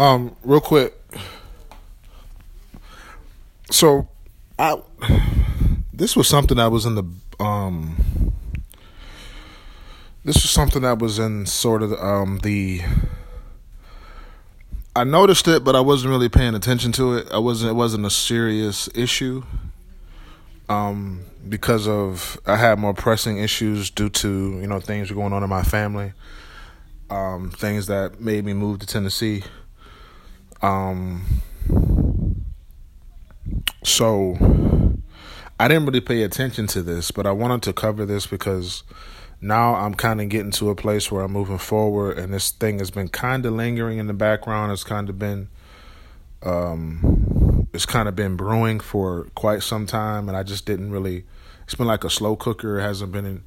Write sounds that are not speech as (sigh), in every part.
Um, real quick. So, I this was something that was in the um this was something that was in sort of um the I noticed it, but I wasn't really paying attention to it. I wasn't. It wasn't a serious issue. Um, because of I had more pressing issues due to you know things going on in my family. Um, things that made me move to Tennessee. Um, so I didn't really pay attention to this, but I wanted to cover this because now I'm kind of getting to a place where I'm moving forward, and this thing has been kind of lingering in the background. It's kind of been, um, it's kind of been brewing for quite some time, and I just didn't really. It's been like a slow cooker. It hasn't been in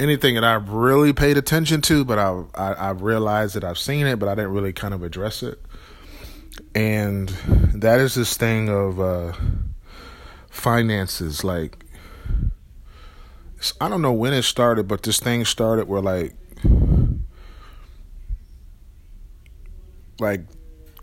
anything that I've really paid attention to, but I, I I realized that I've seen it, but I didn't really kind of address it. And that is this thing of uh, finances, like I don't know when it started, but this thing started where like like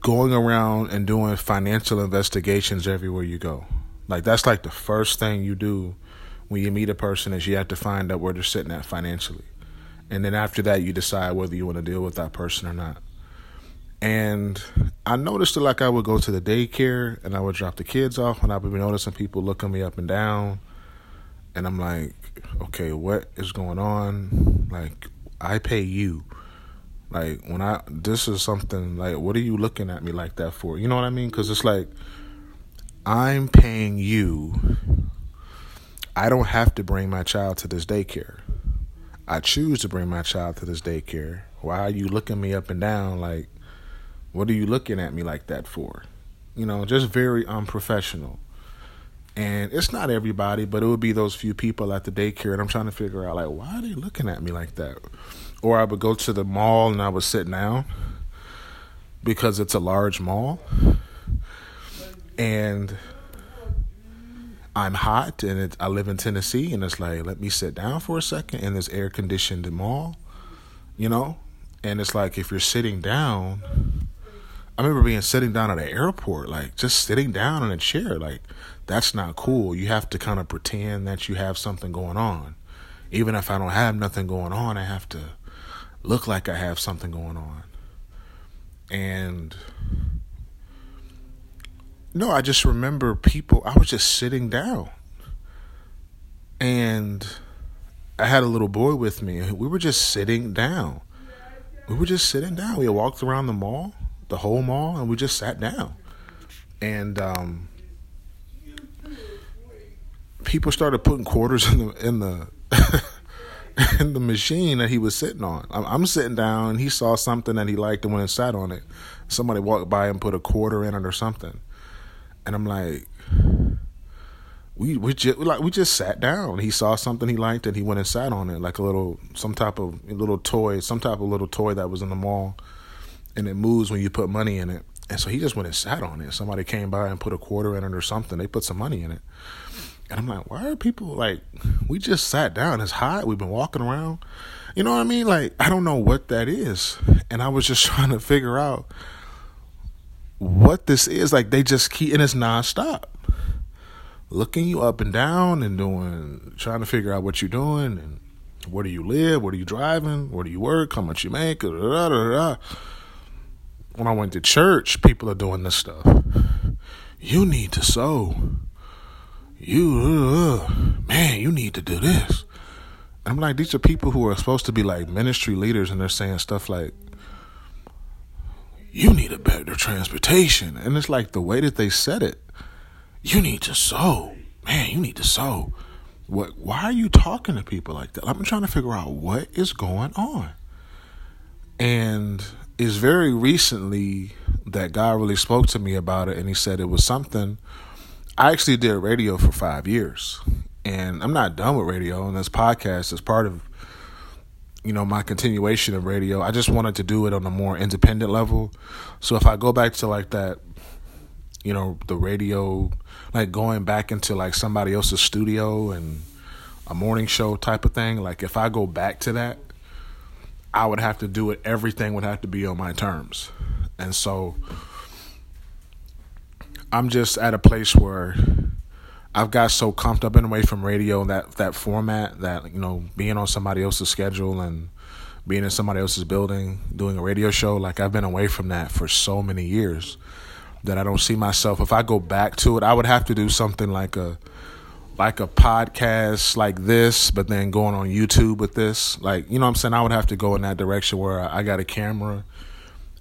going around and doing financial investigations everywhere you go. Like that's like the first thing you do when you meet a person is you have to find out where they're sitting at financially. And then after that you decide whether you want to deal with that person or not. And I noticed it like I would go to the daycare and I would drop the kids off and I would be noticing people looking me up and down. And I'm like, okay, what is going on? Like, I pay you. Like, when I, this is something, like, what are you looking at me like that for? You know what I mean? Because it's like, I'm paying you. I don't have to bring my child to this daycare. I choose to bring my child to this daycare. Why are you looking me up and down? Like, what are you looking at me like that for? You know, just very unprofessional. And it's not everybody, but it would be those few people at the daycare. And I'm trying to figure out, like, why are they looking at me like that? Or I would go to the mall and I would sit down because it's a large mall. And I'm hot and it, I live in Tennessee. And it's like, let me sit down for a second in this air conditioned mall, you know? And it's like, if you're sitting down, I remember being sitting down at an airport, like just sitting down in a chair, like that's not cool. You have to kind of pretend that you have something going on. Even if I don't have nothing going on, I have to look like I have something going on. And no, I just remember people, I was just sitting down. And I had a little boy with me. We were just sitting down. We were just sitting down. We walked around the mall the whole mall, and we just sat down. And um, people started putting quarters in the in the (laughs) in the machine that he was sitting on. I'm, I'm, sitting down, he saw something that he liked and went and sat on it. Somebody walked by and put a quarter in it or something, and I'm like. We we just like we just sat down. He saw something he liked and he went and sat on it like a little some type of little toy, some type of little toy that was in the mall and it moves when you put money in it. And so he just went and sat on it. Somebody came by and put a quarter in it or something. They put some money in it. And I'm like, why are people like, we just sat down. It's hot. We've been walking around. You know what I mean? Like, I don't know what that is. And I was just (laughs) trying to figure out what this is. Like, they just keep, and it's nonstop. Looking you up and down and doing, trying to figure out what you're doing and where do you live? Where are you driving? Where do you work? How much you make? Da, da, da, when I went to church, people are doing this stuff. You need to sow. You, uh, man, you need to do this. I'm like, these are people who are supposed to be like ministry leaders, and they're saying stuff like, you need a better transportation. And it's like the way that they said it, you need to sow. Man, you need to sow. What why are you talking to people like that? I'm trying to figure out what is going on. And it's very recently that God really spoke to me about it, and He said it was something. I actually did radio for five years, and I'm not done with radio. And this podcast is part of, you know, my continuation of radio. I just wanted to do it on a more independent level. So if I go back to like that, you know, the radio, like going back into like somebody else's studio and a morning show type of thing, like if I go back to that I would have to do it. Everything would have to be on my terms. And so I'm just at a place where I've got so comfortable in away from radio that that format that you know being on somebody else's schedule and being in somebody else's building doing a radio show like I've been away from that for so many years that I don't see myself if I go back to it I would have to do something like a like a podcast like this but then going on YouTube with this like you know I'm saying I would have to go in that direction where I got a camera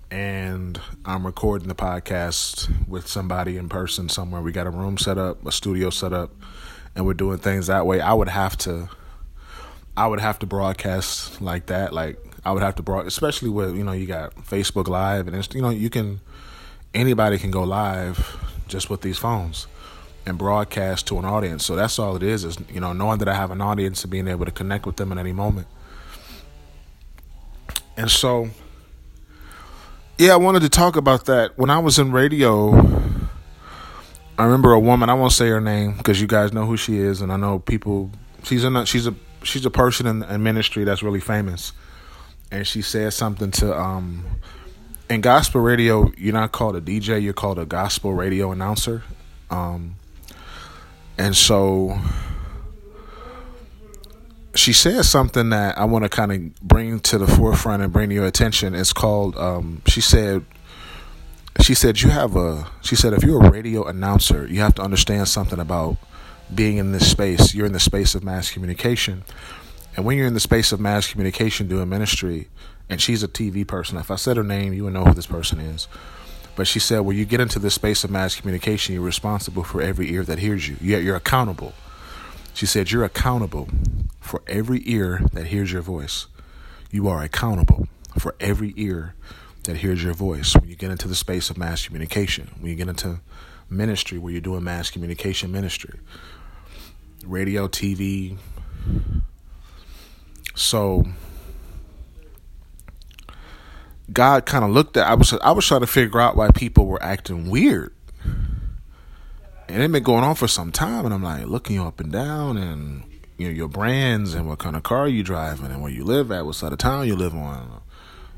and I'm recording the podcast with somebody in person somewhere. We got a room set up, a studio set up, and we're doing things that way. I would have to I would have to broadcast like that. Like I would have to broad especially with, you know, you got Facebook Live and you know, you can anybody can go live just with these phones and broadcast to an audience. So that's all it is is, you know, knowing that I have an audience and being able to connect with them at any moment. And so yeah, I wanted to talk about that. When I was in radio, I remember a woman. I won't say her name because you guys know who she is, and I know people. She's in. A, she's a. She's a person in, in ministry that's really famous, and she said something to. um In gospel radio, you're not called a DJ. You're called a gospel radio announcer, um, and so she said something that I want to kind of bring to the forefront and bring to your attention. It's called. Um, she said. She said you have a. She said if you're a radio announcer, you have to understand something about being in this space. You're in the space of mass communication, and when you're in the space of mass communication doing ministry, and she's a TV person. If I said her name, you would know who this person is. But she said, when you get into the space of mass communication, you're responsible for every ear that hears you. Yet you're accountable. She said, You're accountable for every ear that hears your voice. You are accountable for every ear that hears your voice when you get into the space of mass communication, when you get into ministry where you're doing mass communication ministry, radio, TV. So God kind of looked at I was I was trying to figure out why people were acting weird. And it been going on for some time and i'm like looking you up and down and you know your brands and what kind of car you driving and where you live at what side of town you live on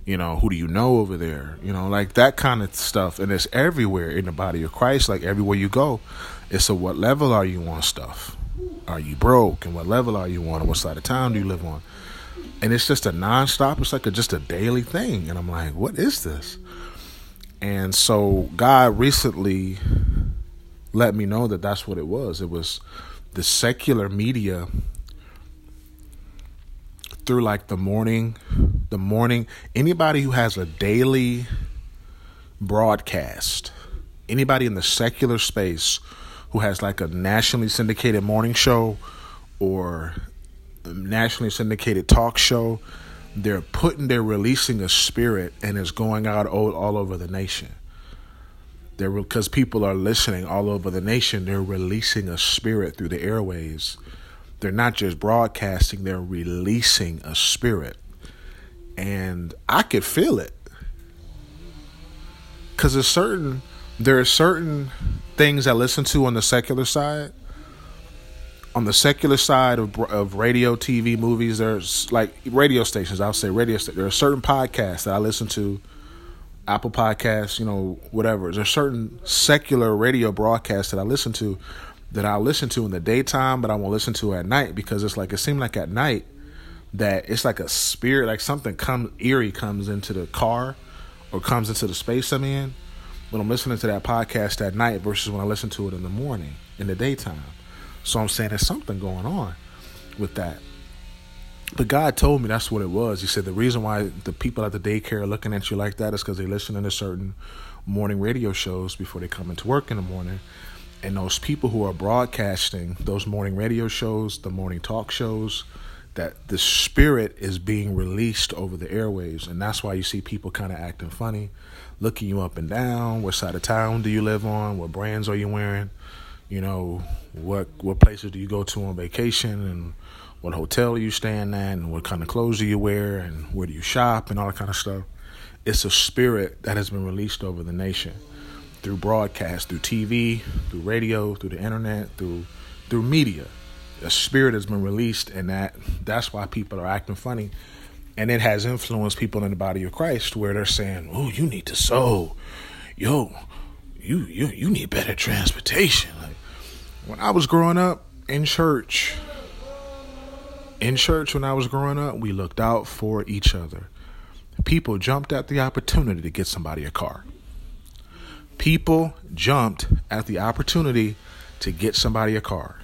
you know who do you know over there you know like that kind of stuff. And it's everywhere in the body of christ like everywhere you go. It's a what level are you on stuff? Are you broke? And what level are you on? And what side of town do you live on and it's just a nonstop it's like a, just a daily thing and i'm like what is this and so god recently let me know that that's what it was. It was the secular media through like the morning, the morning, anybody who has a daily broadcast, anybody in the secular space who has like a nationally syndicated morning show or nationally syndicated talk show, they're putting, they're releasing a spirit and it's going out all, all over the nation. They're because people are listening all over the nation. They're releasing a spirit through the airways. They're not just broadcasting; they're releasing a spirit, and I could feel it. Because there's there are certain things I listen to on the secular side. On the secular side of of radio, TV, movies, there's like radio stations. I'll say radio. There are certain podcasts that I listen to Apple Podcasts, you know, whatever. There's certain secular radio broadcasts that I listen to that I listen to in the daytime, but I won't listen to at night because it's like it seemed like at night that it's like a spirit, like something come eerie comes into the car or comes into the space I'm in when I'm listening to that podcast at night versus when I listen to it in the morning in the daytime. So I'm saying there's something going on with that. But God told me that's what it was. He said the reason why the people at the daycare are looking at you like that is because they listen to certain morning radio shows before they come into work in the morning. And those people who are broadcasting those morning radio shows, the morning talk shows, that the spirit is being released over the airwaves. And that's why you see people kind of acting funny, looking you up and down. What side of town do you live on? What brands are you wearing? You know, what what places do you go to on vacation and what hotel are you staying at and what kind of clothes do you wear and where do you shop and all that kind of stuff. It's a spirit that has been released over the nation through broadcast, through TV, through radio, through the internet, through through media. A spirit has been released and that that's why people are acting funny And it has influenced people in the body of Christ where they're saying, "Oh, you need to sow, yo, you you you need better transportation." When I was growing up in church, in church when I was growing up, we looked out for each other. People jumped at the opportunity to get somebody a car. People jumped at the opportunity to get somebody a car,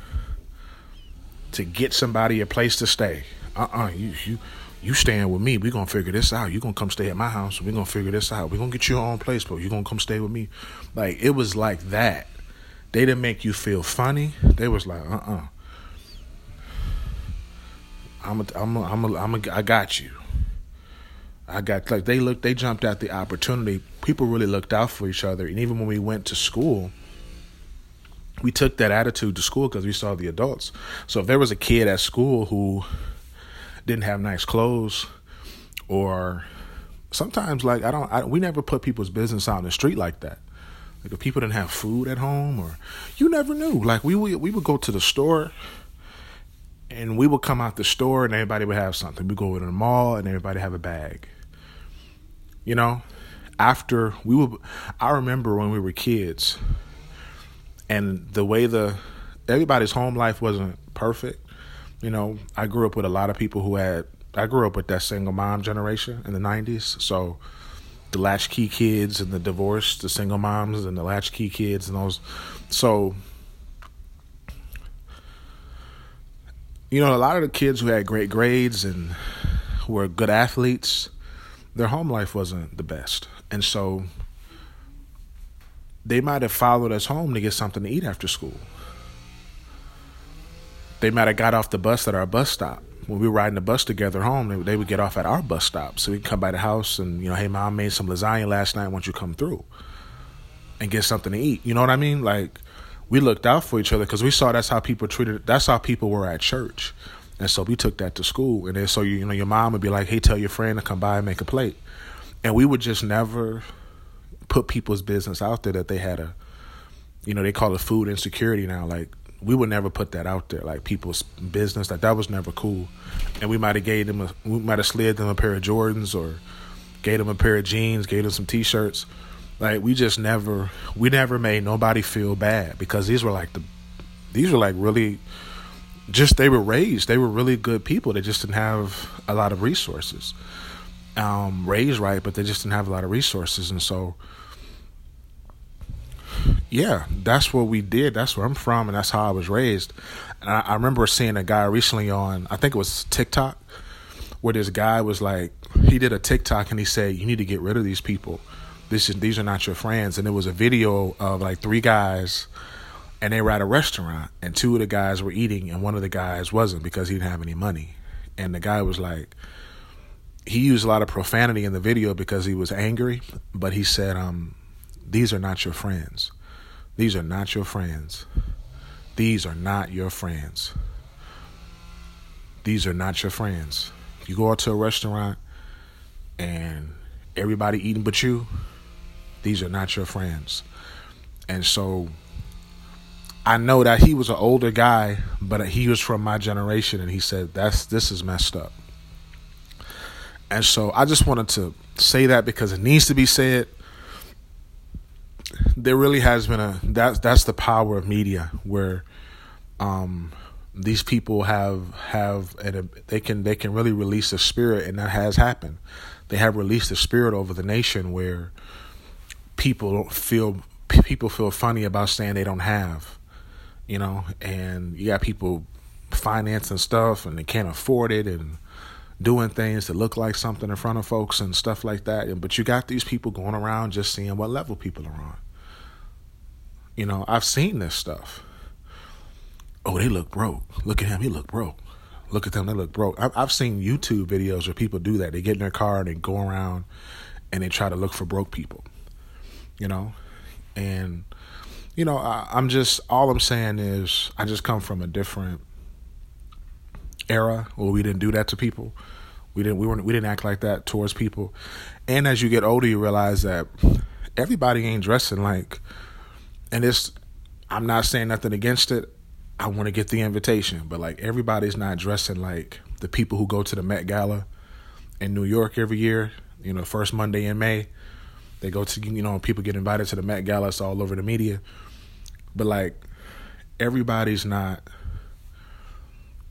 to get somebody a place to stay. Uh uh-uh, uh you you you staying with me. We're gonna figure this out. You're gonna come stay at my house. We're gonna figure this out. We're gonna get you your own place, but you're gonna come stay with me. Like it was like that. They didn't make you feel funny. They was like, uh uh-uh. uh. I'm a, I'm a, I'm a, I'm a, I got you. I got like they looked they jumped at the opportunity. People really looked out for each other, and even when we went to school, we took that attitude to school because we saw the adults. So if there was a kid at school who didn't have nice clothes, or sometimes like I don't, I, we never put people's business out in the street like that. Like if people didn't have food at home, or you never knew. Like we we, we would go to the store and we would come out the store and everybody would have something. We go to the mall and everybody have a bag. You know, after we would, I remember when we were kids, and the way the everybody's home life wasn't perfect. You know, I grew up with a lot of people who had. I grew up with that single mom generation in the '90s, so the latchkey kids and the divorced, the single moms and the latchkey kids and those. So you know, a lot of the kids who had great grades and were good athletes, their home life wasn't the best. And so they might have followed us home to get something to eat after school. They might have got off the bus at our bus stop. When we were riding the bus together home, they, they would get off at our bus stop. So we'd come by the house and, you know, hey, mom made some lasagna last night. Why don't you come through and get something to eat? You know what I mean? Like, we looked out for each other because we saw that's how people treated. That's how people were at church, and so we took that to school. And then so you, you know your mom would be like, "Hey, tell your friend to come by and make a plate," and we would just never put people's business out there that they had a, you know, they call it food insecurity now. Like we would never put that out there, like people's business. Like that was never cool, and we might have gave them a, we might have slid them a pair of Jordans or gave them a pair of jeans, gave them some T-shirts. Like we just never we never made nobody feel bad because these were like the these were like really just they were raised. They were really good people. They just didn't have a lot of resources. Um, raised right but they just didn't have a lot of resources. And so yeah that's what we did that's where i'm from and that's how i was raised and I, I remember seeing a guy recently on i think it was tiktok where this guy was like he did a tiktok and he said you need to get rid of these people this is these are not your friends. And it was a video of like three guys and they were at a restaurant and two of the guys were eating and one of the guys wasn't because he didn't have any money. And the guy was like he used a lot of profanity in the video because he was angry, but he said, um, these are not your friends. These are not your friends. These are not your friends. These are not your friends. You go out to a restaurant and everybody eating but you, these are not your friends. And so I know that he was an older guy, but he was from my generation and he said that's this is messed up. And so I just wanted to say that because it needs to be said. There really has been a that's that's the power of media where um, these people have have and they can they can really release the spirit and that has happened. They have released the spirit over the nation where people feel people feel funny about saying they don't have, you know, and you got people financing stuff and they can't afford it and doing things that look like something in front of folks and stuff like that. But you got these people going around just seeing what level people are on. You know, I've seen this stuff. Oh, they look broke. Look at him, he look broke. Look at them, they look broke. I've seen YouTube videos where people do that. They get in their car and they go around and they try to look for broke people you know, and you know, I, I'm just all I'm saying is I just come from a different era where we didn't do that to people. We didn't we weren't we didn't act like that towards people. And as you get older you realize that everybody ain't dressing like and it's I'm not saying nothing against it. I want to get the invitation, but like everybody's not dressing like the people who go to the Met Gala in New York every year. You know, first Monday in May, they go to you know people get invited to the Met Gala. It's all over the media, but like everybody's not.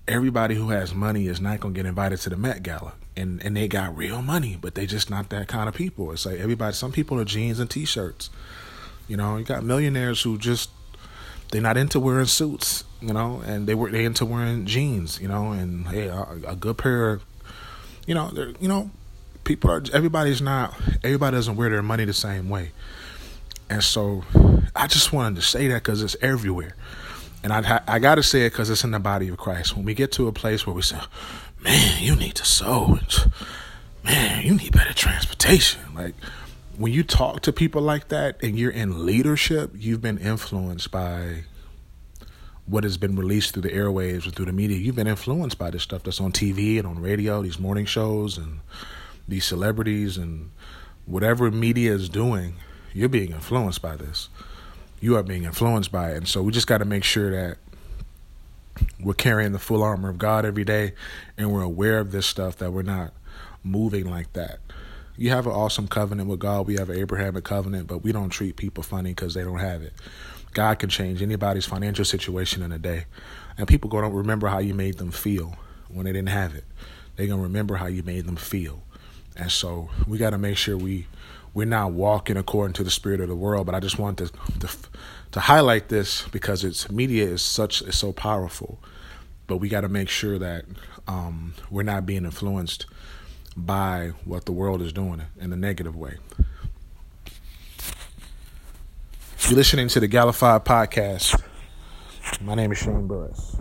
Everybody who has money is not gonna get invited to the Met Gala, and and they got real money, but they just not that kind of people. It's like everybody. Some people are jeans and t-shirts. You know, you got millionaires who just they're not into wearing suits, you know, and they were they into wearing jeans, you know, and hey, a, a good pair of, you know, you know, people are everybody's not everybody doesn't wear their money the same way, and so I just wanted to say that because it's everywhere, and I I got to say it because it's in the body of Christ. When we get to a place where we say, man, you need to sow, man, you need better transportation, like when you talk to people like that and you're in leadership, you've been influenced by what has been released through the airwaves or through the media. You've been influenced by this stuff that's on TV and on radio, these morning shows and these celebrities and whatever media is doing, you're being influenced by this. You are being influenced by it. And so we just got to make sure that we're carrying the full armor of God every day and we're aware of this stuff, that we're not moving like that you have an awesome covenant with God. We have an Abrahamic covenant, but we don't treat people funny because they don't have it. God can change anybody's financial situation in a day. And people to remember how you made them feel when they didn't have it. They're going to remember how you made them feel. And so we got to make sure we we're not walking according to the spirit of the world. But I just want to to, to highlight this because its media is such is so powerful. But we got to make sure that um, we're not being influenced by what the world is doing in a negative way. You're listening to the Galified podcast. My name is Shane Burris.